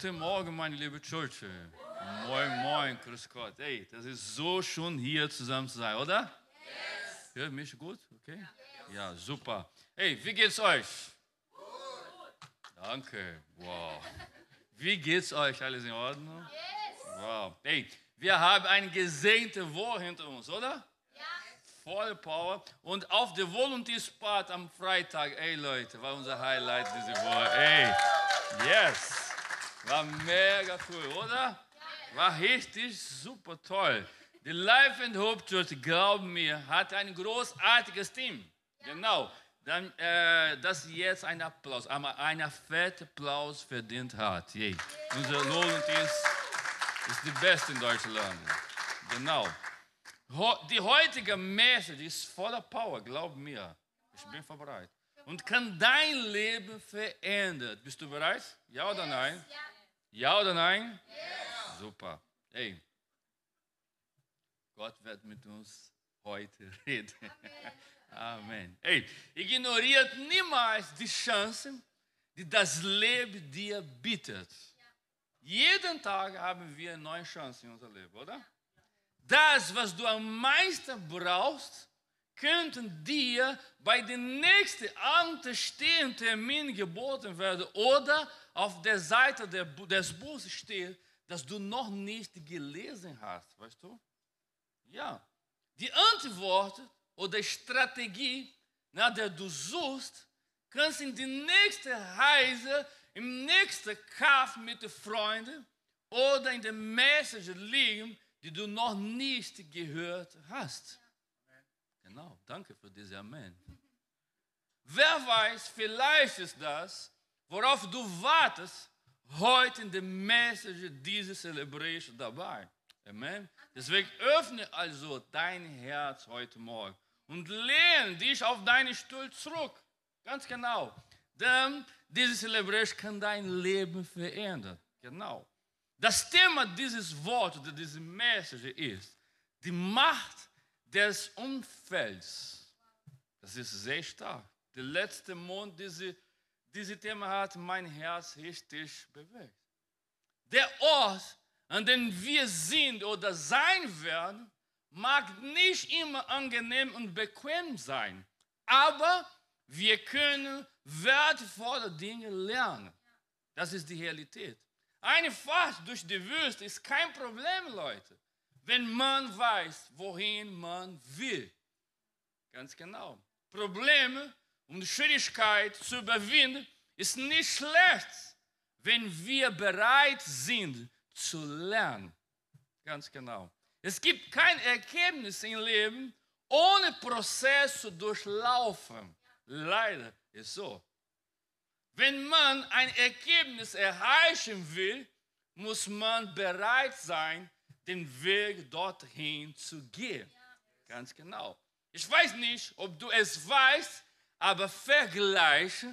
Guten Morgen, meine liebe Church. Moin, moin, grüß Gott. Ey, das ist so schön, hier zusammen zu sein, oder? Yes. Hört mich gut? Okay? Ja, super. Hey, wie geht's euch? Gut. Danke. Wow. Wie geht's euch? Alles in Ordnung? Yes. Wow. Hey, wir haben eine gesegnete Woche hinter uns, oder? Ja. Voll Power. Und auf der Volunteer-Spot am Freitag, ey Leute, war unser Highlight diese Woche. Ey, yes. War mega cool, oder? War richtig super toll. Die Life and Hope Church, glauben mir, hat ein großartiges Team. Genau dann, äh, dass jetzt ein Applaus, aber ein fetter Applaus verdient hat. Yeah. Unser Lohn ist, ist die beste in Deutschland. Genau. Die heutige Message ist voller Power, glaub mir. Ich bin vorbereitet. Und kann dein Leben verändern. Bist du bereit? Ja oder nein? Ja oder nein? Super. Hey, Gott wird mit uns heute reden. Amen. Ei, ignoriert niemals die Chancen, die das Leben dir bietet. Jeden Tag haben wir eine neue Chance in unserem Leben, oder? Das, was du am meisten brauchst, könnten dir bei dem nächsten anstehenden Termin geboten werden oder auf der Seite des Buches steht, das du noch nicht gelesen hast, weißt du? Ja. Die Antwort oder Strategie, nach der du suchst, kannst in die nächste Reise, im nächsten Kampf mit den Freunden oder in der Message liegen, die du noch nicht gehört hast. Genau, danke für dieses Amen. Wer weiß, vielleicht ist das, worauf du wartest, heute in der Message dieser Celebration dabei. Amen. Deswegen öffne also dein Herz heute Morgen und lehne dich auf deinen Stuhl zurück. Ganz genau. Denn diese Celebration kann dein Leben verändern. Genau. Das Thema dieses Wortes, dieser Message ist die Macht des Umfelds. Das ist sehr stark. Der letzte Mond, diese, dieses Thema hat mein Herz richtig bewegt. Der Ort, an dem wir sind oder sein werden, mag nicht immer angenehm und bequem sein, aber wir können wertvolle Dinge lernen. Das ist die Realität. Eine Fahrt durch die Wüste ist kein Problem, Leute, wenn man weiß, wohin man will. Ganz genau. Probleme und Schwierigkeit zu überwinden ist nicht schlecht, wenn wir bereit sind zu lernen. Ganz genau. Es gibt kein Ergebnis im Leben ohne Prozess zu durchlaufen. Leider ist so. Wenn man ein Ergebnis erreichen will, muss man bereit sein, den Weg dorthin zu gehen. Ganz genau. Ich weiß nicht, ob du es weißt, aber Vergleich,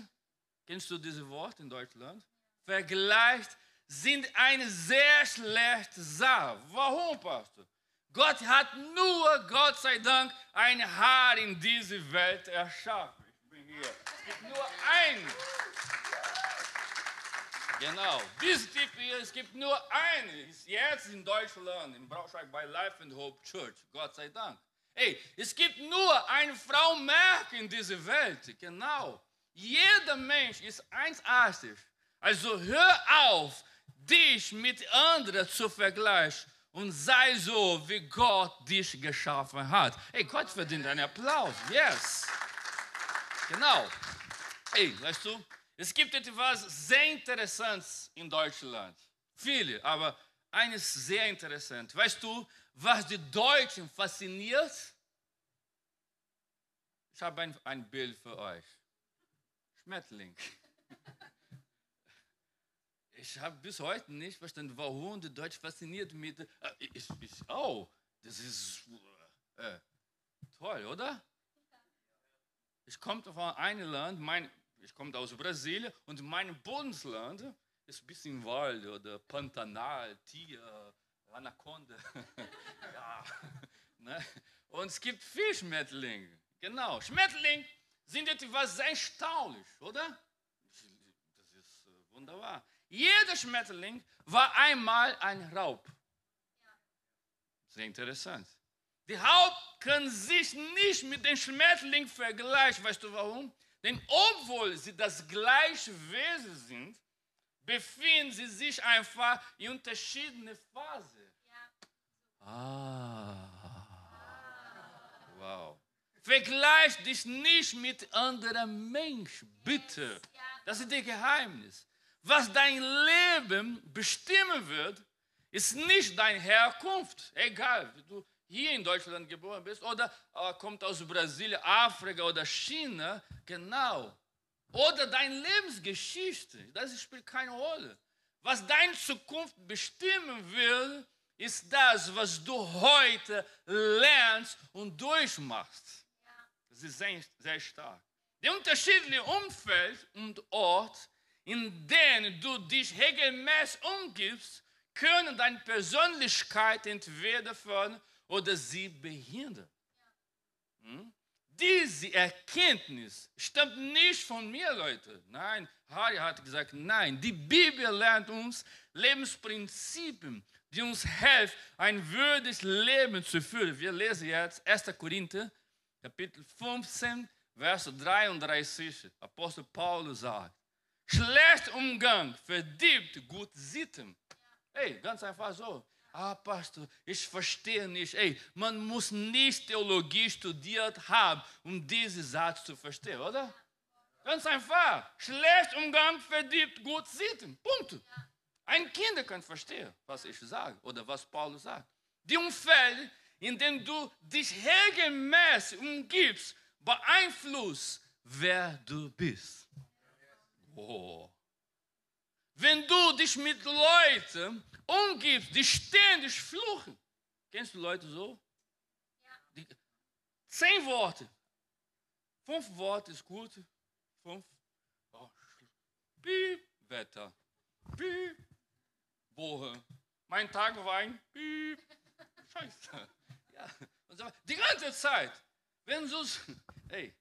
kennst du dieses Wort in Deutschland? Vergleich sind eine sehr schlechte Sache. Warum, Pastor? Gott hat nur, Gott sei Dank, ein Haar in diese Welt erschaffen. Ich bin hier. Es gibt nur ein. Genau, dieses Typ hier, es gibt nur einen. Ist jetzt in Deutschland, in Braunschweig bei Life and Hope Church. Gott sei Dank. Hey, es gibt nur eine Frau mehr in dieser Welt. Genau. Jeder Mensch ist einzigartig. Also hör auf, dich mit anderen zu vergleichen und sei so, wie Gott dich geschaffen hat. Hey, Gott verdient einen Applaus. Yes. Genau. Hey, weißt du, es gibt etwas sehr Interessantes in Deutschland. Viele, aber eines sehr interessant. Weißt du, was die Deutschen fasziniert? Ich habe ein, ein Bild für euch. Schmetterling. ich habe bis heute nicht verstanden, warum die Deutsch fasziniert mit. Äh, ich, ich, oh, das ist äh, toll, oder? Ich komme von einem Land, mein, ich komme aus Brasilien und mein Bundesland ist ein bisschen Wald oder Pantanal, Tier, Anaconda. ja, ne? Und es gibt viel Schmetterlinge. Genau, Schmetterlinge sind etwas sehr erstaunlich, oder? Das ist äh, wunderbar. Jeder Schmetterling war einmal ein Raub. Sehr interessant. Die Raub kann sich nicht mit dem Schmetterling vergleichen. Weißt du warum? Denn obwohl sie das gleiche Wesen sind, befinden sie sich einfach in unterschiedlichen Phasen. Ah. Wow. Vergleich dich nicht mit anderen Menschen, bitte. Das ist das Geheimnis. Was dein Leben bestimmen wird, ist nicht deine Herkunft. Egal, wie du hier in Deutschland geboren bist oder äh, kommt aus Brasilien, Afrika oder China. Genau. Oder deine Lebensgeschichte. Das spielt keine Rolle. Was deine Zukunft bestimmen will, ist das, was du heute lernst und durchmachst. Das ist sehr, sehr stark. Der unterschiedliche Umfeld und Ort, in denen du dich regelmäßig umgibst, können deine Persönlichkeit entweder fördern oder sie behindern. Hm? Diese Erkenntnis stammt nicht von mir, Leute. Nein, Harry hat gesagt, nein. Die Bibel lernt uns Lebensprinzipien, die uns helfen, ein würdiges Leben zu führen. Wir lesen jetzt 1. Korinther, Kapitel 15, Vers 33. Apostel Paulus sagt, schlecht Umgang verdirbt gut Sitten. Hey, ganz einfach so. Ah, Pastor, ich verstehe nicht. Ey, man muss nicht Theologie studiert haben, um diesen Satz zu verstehen, oder? Ganz einfach. Schlecht Umgang verdirbt gut Sitten. Punkt. Ein Kind kann verstehen, was ich sage oder was Paulus sagt. Die Umfeld, in denen du dich regelmäßig umgibst, beeinflusst, wer du bist. Oh. Wenn du dich mit Leuten umgibst, die ständig fluchen. Kennst du Leute so? Die, zehn Worte. Fünf Worte ist gut. Fünf. Oh, Piep, Wetter. Piep, Woche. Mein Tag war ein Piep. Scheiße. Ja. Die ganze Zeit. Wenn du, hey,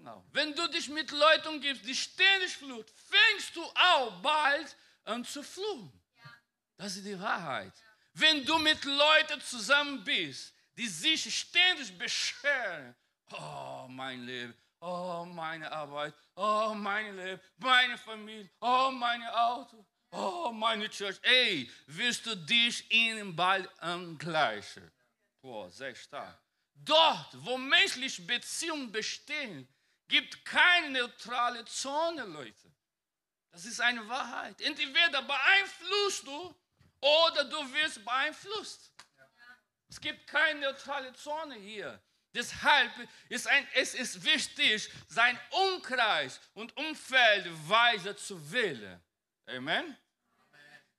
Genau. Wenn du dich mit Leuten umgibst, die ständig fluchen, fängst du auch bald an zu fluchen. Ja. Das ist die Wahrheit. Ja. Wenn du mit Leuten zusammen bist, die sich ständig beschweren, oh mein Leben, oh meine Arbeit, oh mein Leben, meine Familie, oh meine Auto, oh meine Church, ey, wirst du dich ihnen bald angleichen. Boah, sehr stark. Dort, wo menschliche Beziehungen bestehen, gibt keine neutrale Zone, Leute. Das ist eine Wahrheit. Entweder beeinflusst du oder du wirst beeinflusst. Es gibt keine neutrale Zone hier. Deshalb ist ein, es ist wichtig, sein Umkreis und Umfeld weise zu wählen. Amen? Amen.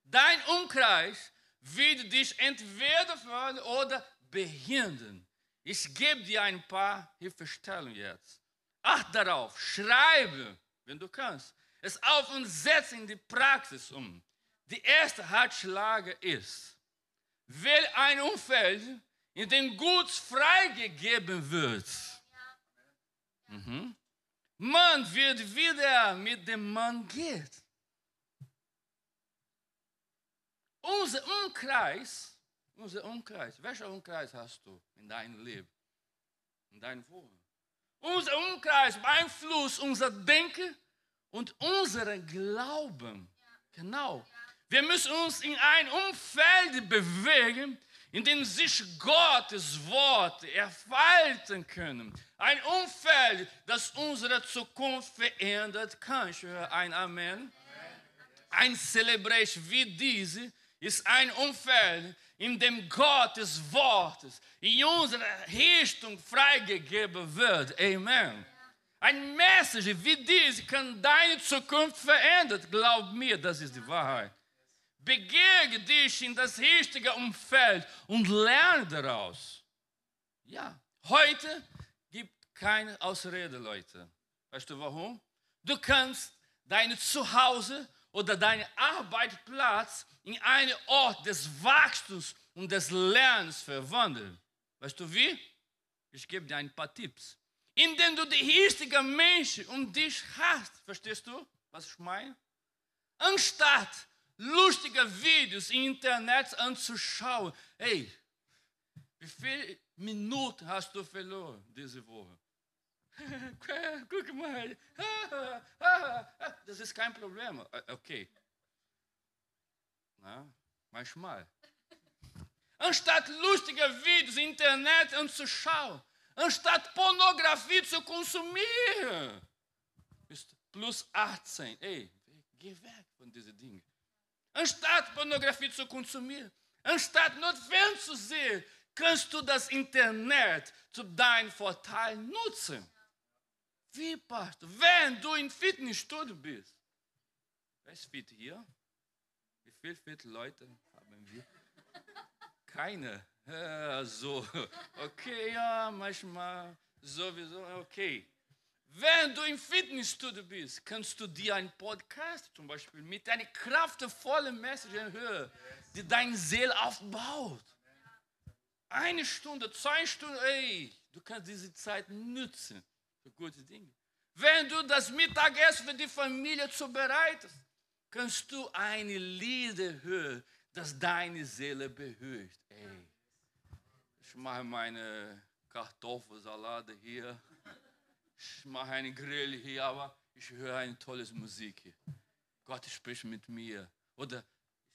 Dein Umkreis wird dich entweder fördern oder behindern. Ich gebe dir ein paar Hilfestellungen jetzt. Acht darauf, schreibe, wenn du kannst, es auf und setze in die Praxis um. Die erste Ratschlage ist, wähl ein Umfeld, in dem gut freigegeben wird. Mhm. Man wird wieder mit dem Mann geht. Unser Umkreis, unser Umkreis, welcher Umkreis hast du in deinem Leben, in deinem Wohnung? Unser Umkreis beeinflusst unser Denken und unseren Glauben. Genau. Wir müssen uns in ein Umfeld bewegen, in dem sich Gottes Worte erfalten können. Ein Umfeld, das unsere Zukunft verändert kann. Ich höre ein Amen. Ein Celebration wie diese ist ein Umfeld, in dem Gottes Wortes in unsere Richtung freigegeben wird. Amen. Ein Message wie diese kann deine Zukunft verändern. Glaub mir, das ist die Wahrheit. Begegne dich in das richtige Umfeld und lerne daraus. Ja, heute gibt keine Ausrede, Leute. Weißt du warum? Du kannst dein Zuhause oder deinen Arbeitsplatz in einen Ort des Wachstums und des Lernens verwandeln. Weißt du wie? Ich gebe dir ein paar Tipps. Indem du die richtigen Menschen um dich hast. Verstehst du, was ich meine? Anstatt lustige Videos im Internet anzuschauen, hey, wie viele Minuten hast du verloren diese Woche? Guck mal, das ist kein Problem. Okay. Na, manchmal. Anstatt lustige Videos im Internet anzuschauen, anstatt Pornografie zu konsumieren. Ist plus 18. Ey, geh weg von diesen Dingen. Anstatt Pornografie zu konsumieren, anstatt nur sehen, kannst du das Internet zu deinem Vorteil nutzen. Wie, Pastor? Wenn du im Fitnessstudio bist. Wer ist fit hier? Wie viele fit Leute haben wir? Keine. Ja, so. Okay, ja, manchmal sowieso, okay. Wenn du im Fitnessstudio bist, kannst du dir einen Podcast zum Beispiel mit einer kraftvollen Message hören, die deine Seele aufbaut. Eine Stunde, zwei Stunden, ey, du kannst diese Zeit nutzen für gute Dinge. Wenn du das Mittagessen für die Familie zubereitest, kannst du eine Lieder hören, das deine Seele behütet. Ey, ich mache meine Kartoffelsalate hier, ich mache einen Grill hier, aber ich höre eine tolle Musik hier. Gott spricht mit mir. Oder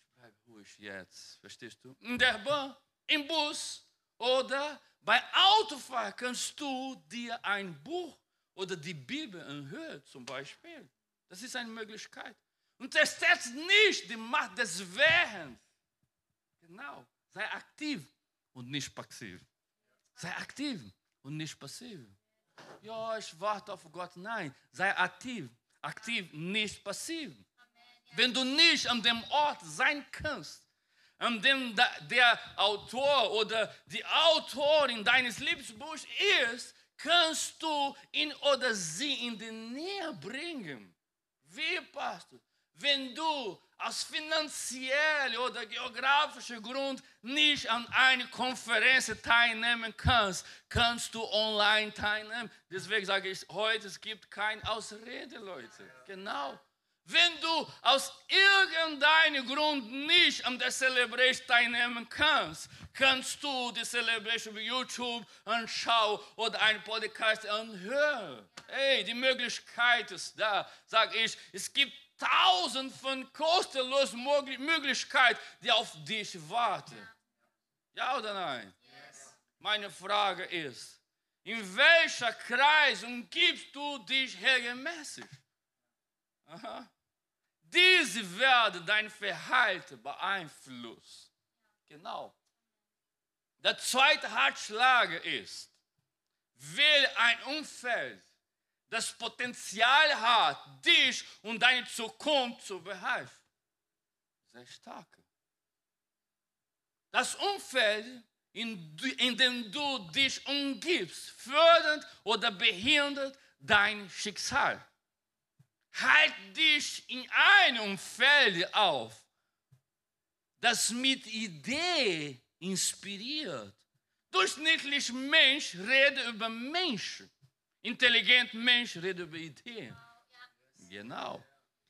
ich bleibe ruhig jetzt, verstehst du? In der Bahn, im Bus oder bei Autofahren kannst du dir ein Buch oder die Bibel anhören, zum Beispiel. Das ist eine Möglichkeit. Und das setzt nicht die Macht des Währens. Genau. Sei aktiv und nicht passiv. Sei aktiv und nicht passiv. Ja, ich warte auf Gott. Nein, sei aktiv. Aktiv, nicht passiv. Wenn du nicht an dem Ort sein kannst, an dem der Autor oder die Autorin deines Lebensbuchs ist, kannst du ihn oder sie in die Nähe bringen. Wie, Pastor? Wenn du aus finanziellen oder geografischen Grund nicht an einer Konferenz teilnehmen kannst, kannst du online teilnehmen. Deswegen sage ich heute, es gibt keine Ausrede, Leute. Genau. Wenn du aus irgendeinem Grund nicht an der Celebration teilnehmen kannst, kannst du die Celebration auf YouTube anschauen oder einen Podcast anhören. Hey, die Möglichkeit ist da, sage ich. Es gibt tausend von kostenlosen Möglichkeiten, die auf dich warten. Ja oder nein? Meine Frage ist, in welcher Kreis umgibst du dich regelmäßig? Aha. Diese werden dein Verhalten beeinflussen. Genau. Der zweite Ratschlag ist, wähle ein Umfeld, das Potenzial hat, dich und deine Zukunft zu behelfen. Sehr stark. Das Umfeld, in, in dem du dich umgibst, fördert oder behindert dein Schicksal. Halt dich in einem Umfeld auf, das mit Idee inspiriert. Durchschnittlich Mensch redet über Menschen. Intelligent Mensch redet über Ideen. Genau.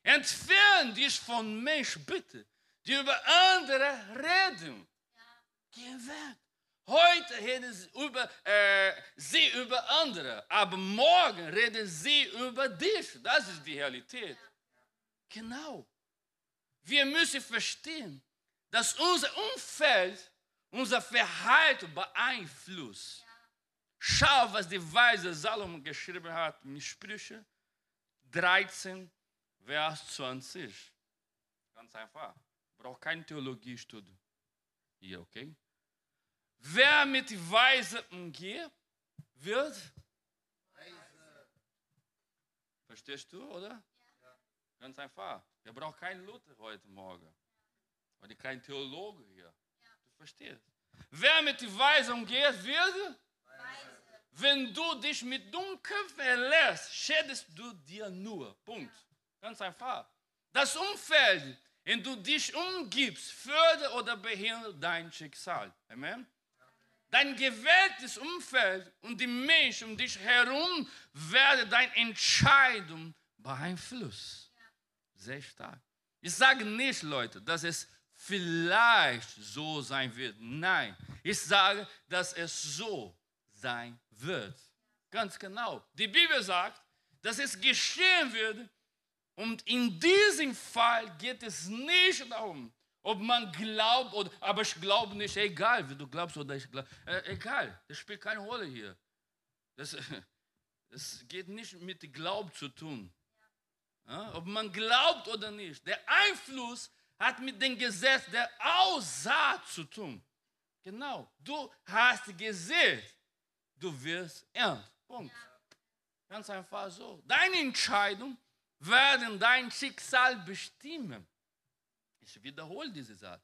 Entfern dich von Menschen, bitte, die über andere reden. Geh weg. Heute reden sie über, äh, sie über andere, aber morgen reden sie über dich. Das ist die Realität. Genau. Wir müssen verstehen, dass unser Umfeld unser Verhalten beeinflusst. Schau, was die Weise Salomon geschrieben hat in Sprüche 13, Vers 20. Ganz einfach. Braucht kein Theologiestudium. Hier, okay? Wer mit Weise umgeht, wird Weise. Verstehst du, oder? Ja. Ganz einfach. Wir brauchen keinen Luther heute Morgen. Oder kein Theologe hier. Ja. Du verstehst. Wer mit Weise umgeht, wird Weise. Wenn du dich mit Dunkel verlässt, schädest du dir nur. Punkt. Ganz einfach. Das Umfeld, in du dich umgibst, fördert oder behindert dein Schicksal. Amen. Dein gewähltes Umfeld und die Menschen um dich herum werden deine Entscheidung beeinflussen. Sehr stark. Ich sage nicht, Leute, dass es vielleicht so sein wird. Nein, ich sage, dass es so sein wird. Ganz genau. Die Bibel sagt, dass es geschehen wird. Und in diesem Fall geht es nicht darum, ob man glaubt, oder, aber ich glaube nicht, egal, wie du glaubst oder ich glaube, äh, egal, das spielt keine Rolle hier. Das, das geht nicht mit Glauben zu tun. Ja, ob man glaubt oder nicht. Der Einfluss hat mit dem Gesetz der Aussaat zu tun. Genau. Du hast gesät, du wirst ernten. Punkt. Ganz einfach so. Deine Entscheidungen werden dein Schicksal bestimmen. Ich wiederhole diesen Satz.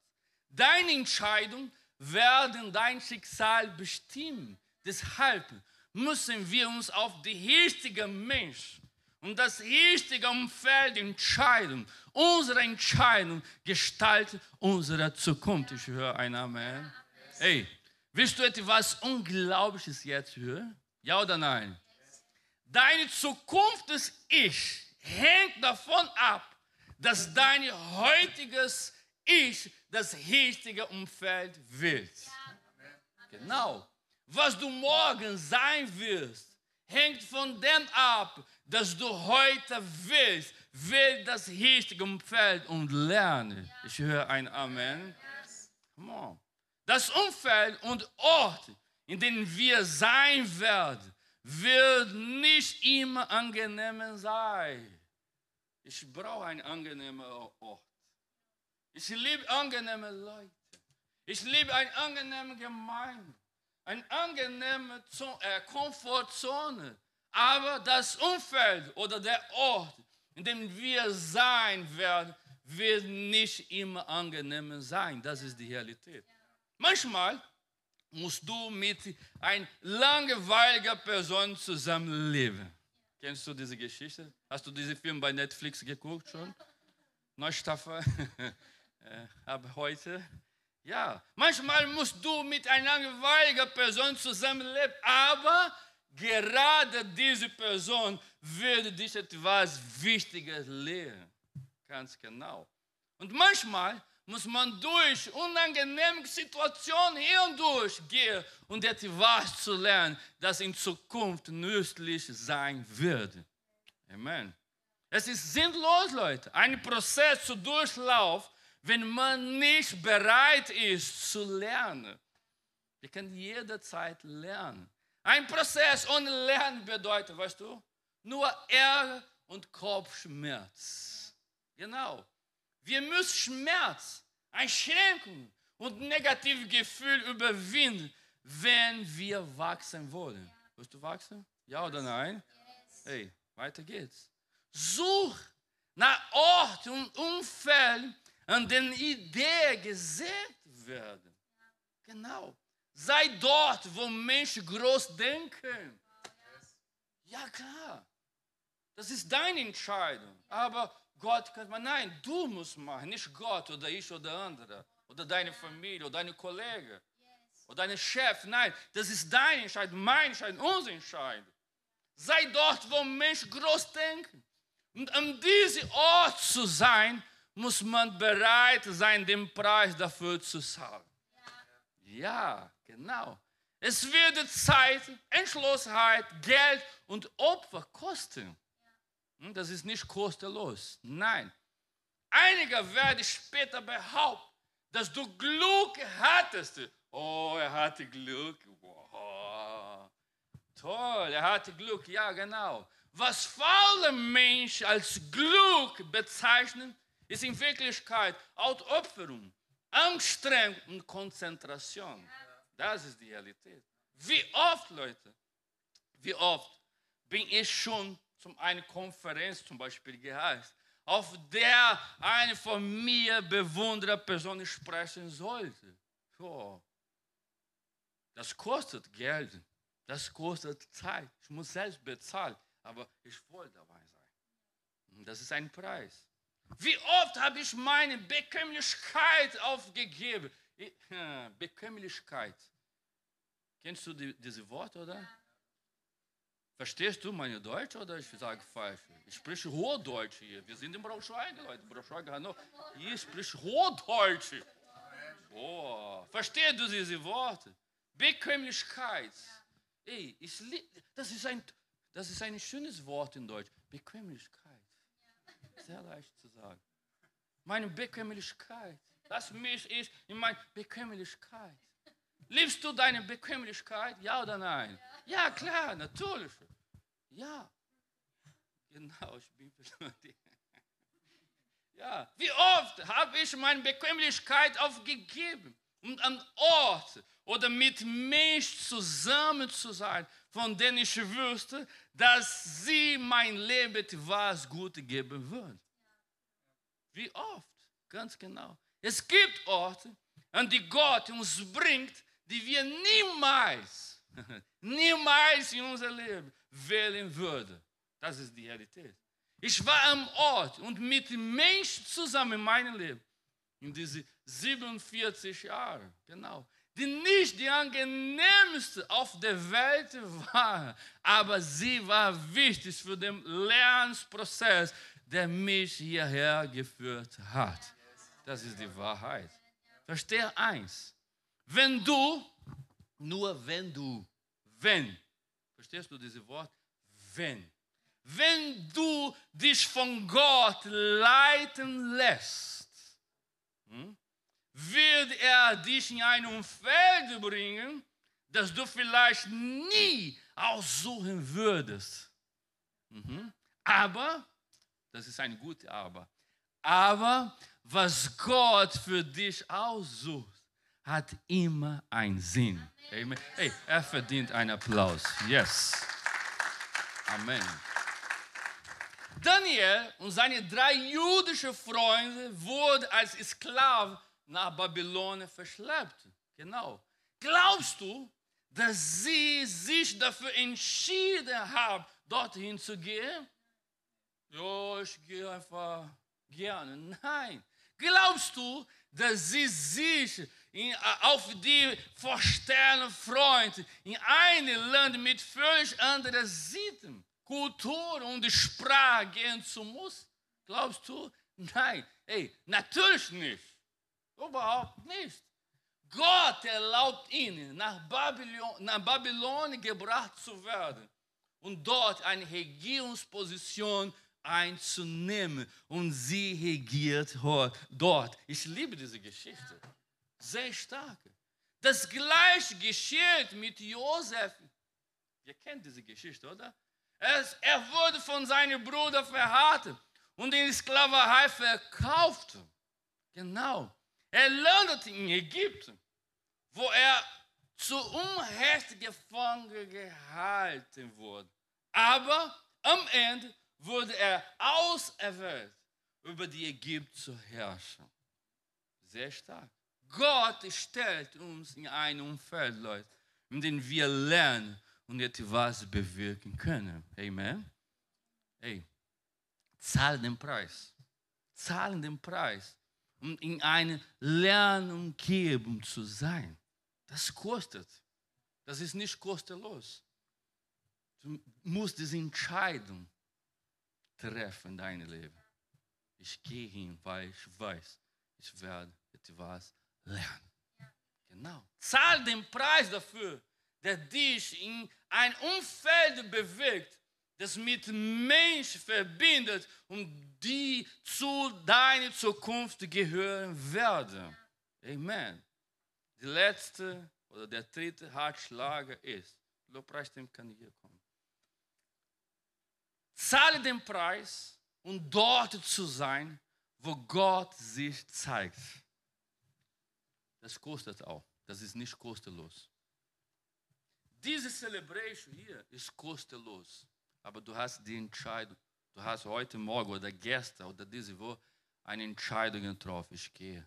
Deine Entscheidungen werden dein Schicksal bestimmen. Deshalb müssen wir uns auf die richtigen Menschen und das richtige Umfeld entscheiden. Unsere Entscheidung gestaltet unsere Zukunft. Ich höre ein Amen. Hey, willst du etwas Unglaubliches jetzt hören? Ja oder nein? Deine Zukunft des Ich hängt davon ab, dass dein heutiges Ich das richtige Umfeld wird. Genau. Was du morgen sein wirst, hängt von dem ab, dass du heute willst, will das richtige Umfeld und lerne. Ich höre ein Amen. Das Umfeld und Ort, in dem wir sein werden, wird nicht immer angenehm sein. Ich brauche einen angenehmen Ort. Ich liebe angenehme Leute. Ich liebe eine angenehme Gemeinde. Eine angenehme äh, Komfortzone. Aber das Umfeld oder der Ort, in dem wir sein werden, wird nicht immer angenehm sein. Das ist die Realität. Manchmal musst du mit einer langweiligen Person zusammenleben. Kennst du diese Geschichte? Hast du diesen Film bei Netflix geguckt schon? Neustaffel äh, ab heute. Ja, manchmal musst du mit einer langweiligen Person zusammenleben, aber gerade diese Person würde dich etwas Wichtiges lehren. Ganz genau. Und manchmal muss man durch unangenehme Situationen hindurch gehen und etwas zu lernen, das in Zukunft nützlich sein wird. Amen. Es ist sinnlos, Leute, einen Prozess zu durchlaufen, wenn man nicht bereit ist zu lernen. Wir können jederzeit lernen. Ein Prozess ohne Lernen bedeutet, weißt du, nur Ärger und Kopfschmerz. Genau. Wir müssen Schmerz, Einschränkungen und negative Gefühle überwinden, wenn wir wachsen wollen. Willst du wachsen? Ja oder nein? Hey, weiter geht's. Such nach Ort und Umfeld, an denen Ideen gesät werden. Genau. Sei dort, wo Menschen groß denken. Ja, klar. Das ist deine Entscheidung. Aber Gott kann man, nein, du musst machen, nicht Gott oder ich oder andere. Oder deine Familie oder deine Kollegen. Oder dein Chef. Nein, das ist deine Entscheidung, meine Entscheidung, unsere Entscheidung. Sei dort, wo Menschen groß denken. Und um diesem Ort zu sein, muss man bereit sein, den Preis dafür zu zahlen. Ja, genau. Es wird Zeit, Entschlossenheit, Geld und Opfer kosten. Hm, das ist nicht kostenlos. Nein. Einige werden später behaupten, dass du Glück hattest. Oh, er hatte Glück. Wow. Toll, er hatte Glück. Ja, genau. Was faule Menschen als Glück bezeichnen, ist in Wirklichkeit Aufopferung. Anstrengung und Konzentration. Das ist die Realität. Wie oft, Leute, wie oft bin ich schon zu einer Konferenz zum Beispiel gereist, auf der eine von mir bewunderte Person sprechen sollte. Oh, das kostet Geld, das kostet Zeit. Ich muss selbst bezahlen, aber ich wollte dabei sein. Das ist ein Preis. Wie oft habe ich meine Bekömmlichkeit aufgegeben? Bekömmlichkeit. Kennst du die, diese Wort, oder? Verstehst du meine Deutsch oder ich sage falsch? Ich spreche Hochdeutsch hier. Wir sind in Braunschweig, Leute. Braunschweig, Hannover. Hier spricht Hochdeutsch. Oh, verstehst du diese Worte? Bequemlichkeit. Ey, ich, das, ist ein, das ist ein schönes Wort in Deutsch. Bequemlichkeit. Sehr leicht zu sagen. Meine Bequemlichkeit. Das mich ist in meiner Bequemlichkeit. Liebst du deine Bequemlichkeit? Ja oder nein? Ja, klar, natürlich. Ja. Genau, ich bin verschwunden. Ja, wie oft habe ich meine Bequemlichkeit aufgegeben, um an Ort oder mit Menschen zusammen zu sein, von denen ich wüsste, dass sie mein Leben etwas Gutes geben würden. Wie oft? Ganz genau. Es gibt Orte, an die Gott uns bringt, die wir niemals, niemals in unser Leben wählen würden. Das ist die Realität. Ich war am Ort und mit Menschen zusammen in meinem Leben, in diese 47 Jahre, genau, die nicht die angenehmste auf der Welt war, aber sie war wichtig für den Lernprozess, der mich hierher geführt hat. Das ist die Wahrheit. Verstehe eins. Wenn du, nur wenn du, wenn, verstehst du dieses Wort? Wenn. Wenn du dich von Gott leiten lässt, hm, wird er dich in ein Umfeld bringen, das du vielleicht nie aussuchen würdest. Mhm. Aber, das ist ein gutes Aber, aber was Gott für dich aussucht, hat immer einen Sinn. Amen. Hey, er verdient einen Applaus. Yes. Amen. Daniel und seine drei jüdischen Freunde wurden als Sklaven nach Babylon verschleppt. Genau. Glaubst du, dass sie sich dafür entschieden haben, dorthin zu gehen? Ja, ich gehe einfach gerne. Nein. Glaubst du, dass sie sich in, auf die Vorstellung freut, in einem Land mit völlig anderen Sitten, Kultur und Sprache gehen zu muss? Glaubst du? Nein, hey, natürlich nicht. Überhaupt nicht. Gott erlaubt ihnen, nach Babylon, nach Babylon gebracht zu werden und dort eine Regierungsposition einzunehmen. Und sie regiert dort. Ich liebe diese Geschichte. Sehr stark. Das gleiche geschieht mit Josef. Ihr kennt diese Geschichte, oder? Er wurde von seinem Bruder verraten und in Sklaverei verkauft. Genau. Er landete in Ägypten, wo er zu Unrecht gefangen gehalten wurde. Aber am Ende wurde er auserwählt, über die Ägypten zu herrschen. Sehr stark. Gott stellt uns in ein Umfeld, Leute, in dem wir lernen und etwas bewirken können. Amen. Hey, zahl den Preis. Zahlen den Preis, um in einer Lernumgebung zu sein. Das kostet. Das ist nicht kostenlos. Du musst diese Entscheidung treffen in deinem Leben. Ich gehe hin, weil ich weiß, ich werde etwas lernen. Genau. Zahl den Preis dafür der dich in ein Umfeld bewegt, das mit Menschen verbindet und die zu deiner Zukunft gehören werden. Amen. Die letzte oder der dritte Hartschlager ist, Lobpreisteam kann hier kommen. Zahle den Preis, um dort zu sein, wo Gott sich zeigt. Das kostet auch. Das ist nicht kostenlos. Diese Celebration hier ist kostenlos. Aber du hast die Entscheidung. Du hast heute Morgen oder gestern oder diese Woche eine Entscheidung getroffen. Ich gehe.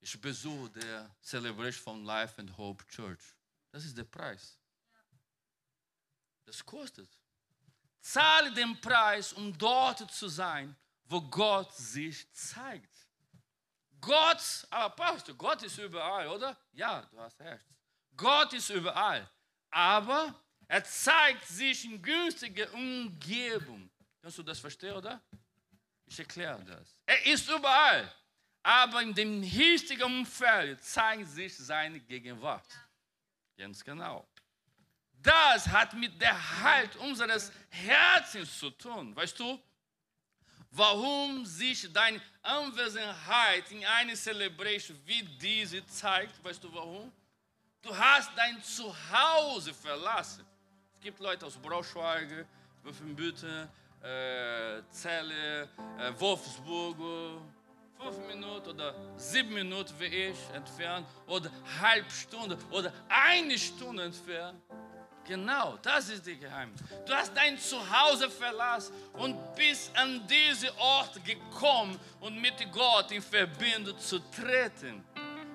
Ich besuche der Celebration von Life and Hope Church. Das ist der Preis. Das kostet. Zahle den Preis, um dort zu sein, wo Gott sich zeigt. Gott, aber Pastor, Gott ist überall, oder? Ja, du hast recht. Gott ist überall. Aber Er zeigt sich in günstiger Umgebung. Kannst du das verstehen, oder? Ich erkläre das. Er ist überall, aber in dem richtigen Umfeld zeigt sich seine Gegenwart. Ganz genau. Das hat mit der Halt unseres Herzens zu tun. Weißt du, warum sich deine Anwesenheit in einer Celebration wie diese zeigt? Weißt du warum? Du hast dein Zuhause verlassen. Es gibt Leute aus Braunschweig, Wolfenbüttel, äh, Celle, äh, Wolfsburg, fünf Minuten oder sieben Minuten wie ich entfernt oder halb Stunde oder eine Stunde entfernt. Genau, das ist die Geheimnis. Du hast dein Zuhause verlassen und bist an diesen Ort gekommen und mit Gott in Verbindung zu treten.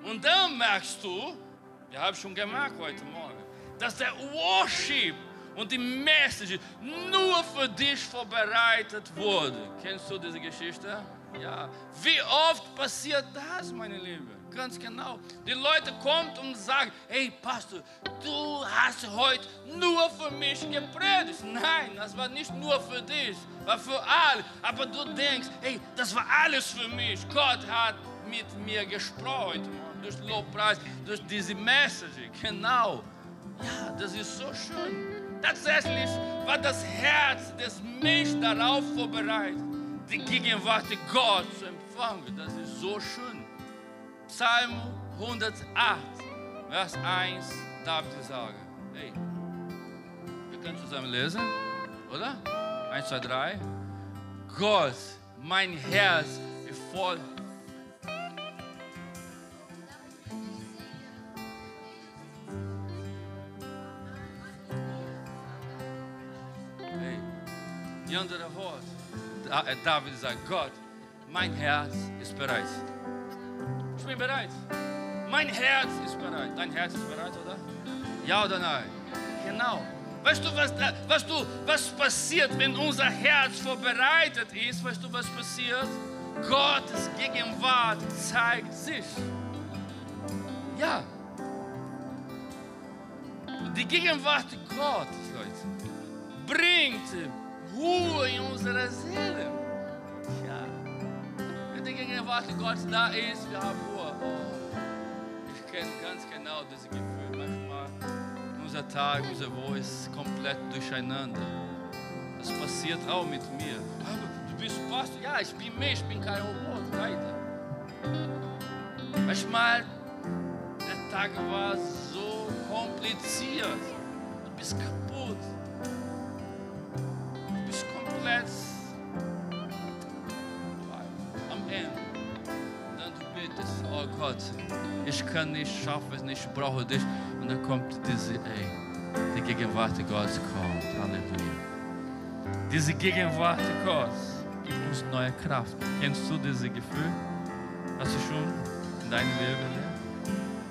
Und dann merkst du, ich habe schon gemerkt heute Morgen, dass der Worship und die Message nur für dich vorbereitet wurde. Kennst du diese Geschichte? Ja. Wie oft passiert das, meine Liebe? Ganz genau. Die Leute kommen und sagen, hey Pastor, du hast heute nur für mich gepredigt. Nein, das war nicht nur für dich, war für alle. Aber du denkst, hey, das war alles für mich. Gott hat mit mir gesprochen durch Lobpreis, durch diese Message. Genau. Ja, das ist so schön. Tatsächlich war das Herz des Menschen darauf vorbereitet, die Gegenwart Gottes zu empfangen. Das ist so schön. Psalm 108, Vers 1, darf ich sagen. Hey, wir können zusammen lesen, oder? 1, 2, 3. Gott, mein Herz ist voll Die andere Wort, David sagt, Gott, mein Herz ist bereit. Ich bin bereit. Mein Herz ist bereit. Dein Herz ist bereit, oder? Ja oder nein? Genau. Weißt du, was, weißt du, was passiert, wenn unser Herz vorbereitet ist? Weißt du, was passiert? Gottes Gegenwart zeigt sich. Ja. Die Gegenwart Gottes, Leute, bringt Ruhe in unserer Seele. Ja. Wenn die Gegenwart Gottes da ist, wir haben Ruhe. Oh, ich kenne ganz genau dieses Gefühl. Manchmal unser Tag, unser Voice komplett durcheinander. Das passiert auch mit mir. Aber du bist Pastor. Ja, ich bin Mensch, ich bin kein Robot. Leider. Manchmal, der Tag war so kompliziert. Du bist kaputt Gott, ich kann nicht, schaffe es nicht, ich brauche dich. Und dann kommt diese, ey, die Gegenwart Gottes kommt. Halleluja. Diese Gegenwart Gottes gibt uns neue Kraft. Kennst du dieses Gefühl? Hast du schon in deinem Leben erlebt?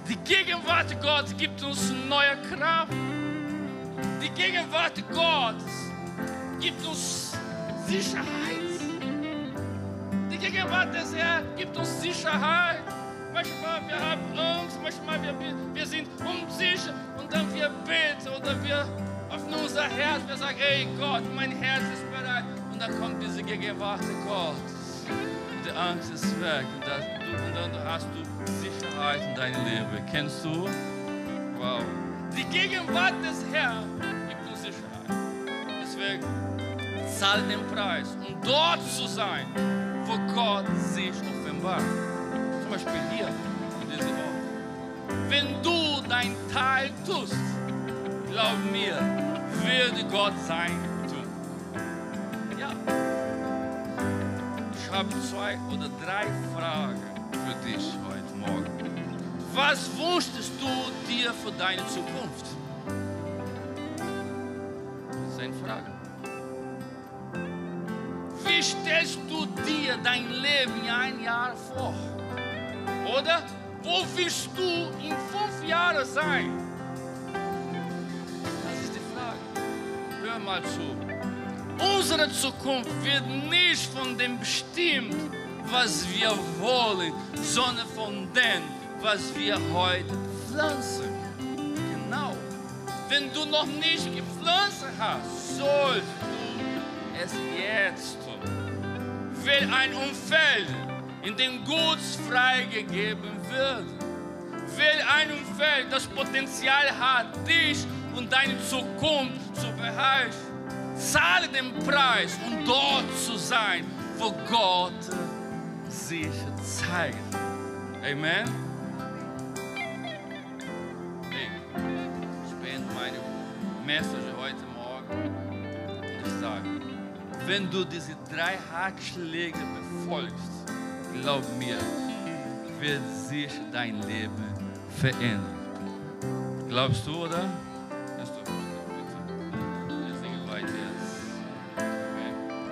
Die Gegenwart Gottes gibt uns neue Kraft. Die Gegenwart Gottes gibt uns Sicherheit. Die Gegenwart des Herrn gibt uns Sicherheit. Manchmal wir haben Angst, manchmal wir, wir sind unsicher und dann wir beten oder wir öffnen unser Herz, wir sagen, hey Gott, mein Herz ist bereit. Und dann kommt diese Gegenwart Gottes. Die Angst ist weg und, das, und dann hast du Sicherheit in deinem Leben. Kennst du? Wow. Die Gegenwart des Herrn gibt uns Sicherheit. Deswegen zahl den Preis, um dort zu sein, wo Gott sich offenbart. Beispiel hier in diesem Ort. Wenn du dein Teil tust, glaub mir, würde Gott sein tun. Ja. Ich habe zwei oder drei Fragen für dich heute Morgen. Was wünschst du dir für deine Zukunft? Das ist eine Frage stellst du dir dein Leben in ein Jahr vor? Oder wo willst du in fünf Jahren sein? Das ist die Frage. Hör mal zu. Unsere Zukunft wird nicht von dem bestimmt, was wir wollen, sondern von dem, was wir heute pflanzen. Genau. wenn du noch nicht gepflanzt hast, sollst du es jetzt tun. Wähl ein Umfeld, in dem Guts freigegeben wird. Wähl ein Umfeld, das Potenzial hat, dich und deine Zukunft zu beherrschen. Zahle den Preis, um dort zu sein, wo Gott sich zeigt. Amen. Hey, ich beende meine Message heute Morgen ich sage, wenn du diese drei Ratschläge befolgst, glaub mir, wird sich dein Leben verändern. Glaubst du, oder?